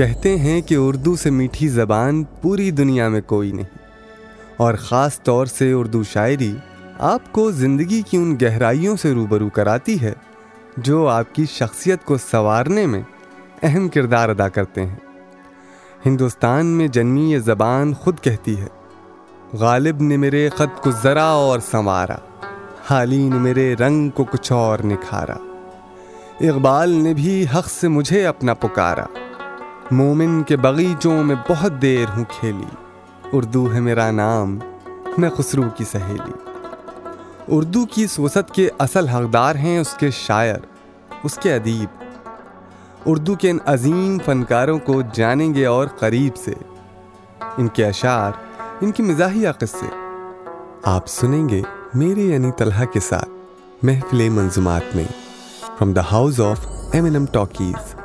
کہتے ہیں کہ اردو سے میٹھی زبان پوری دنیا میں کوئی نہیں۔ اور خاص طور سے اردو شاعری آپ کو زندگی کی ان گہرائیوں سے روبرو کراتی ہے جو آپ کی شخصیت کو سنوارنے میں اہم کردار ادا کرتے ہیں۔ ہندوستان میں جنمی یہ زبان خود کہتی ہے، غالب نے میرے خط کو ذرا اور سنوارا حالی نے میرے رنگ کو کچھ اور نکھارا۔ اقبال نے بھی حق سے مجھے اپنا پکارا۔ مومن کے بغیچوں میں بہت دیر ہوں کھیلی۔ اردو ہے میرا نام، میں خسرو کی سہیلی۔ اردو کی سوست کے اصل حقدار ہیں اس کے شاعر، اس کے ادیب۔ اردو کے ان عظیم فنکاروں کو جانیں گے اور قریب سے۔ ان کے اشعار، ان کی مزاحیہ قصے۔ آپ سنیں گے میرے یعنی طلحہ کے ساتھ محفل منظومات میں from the house of M N M talkies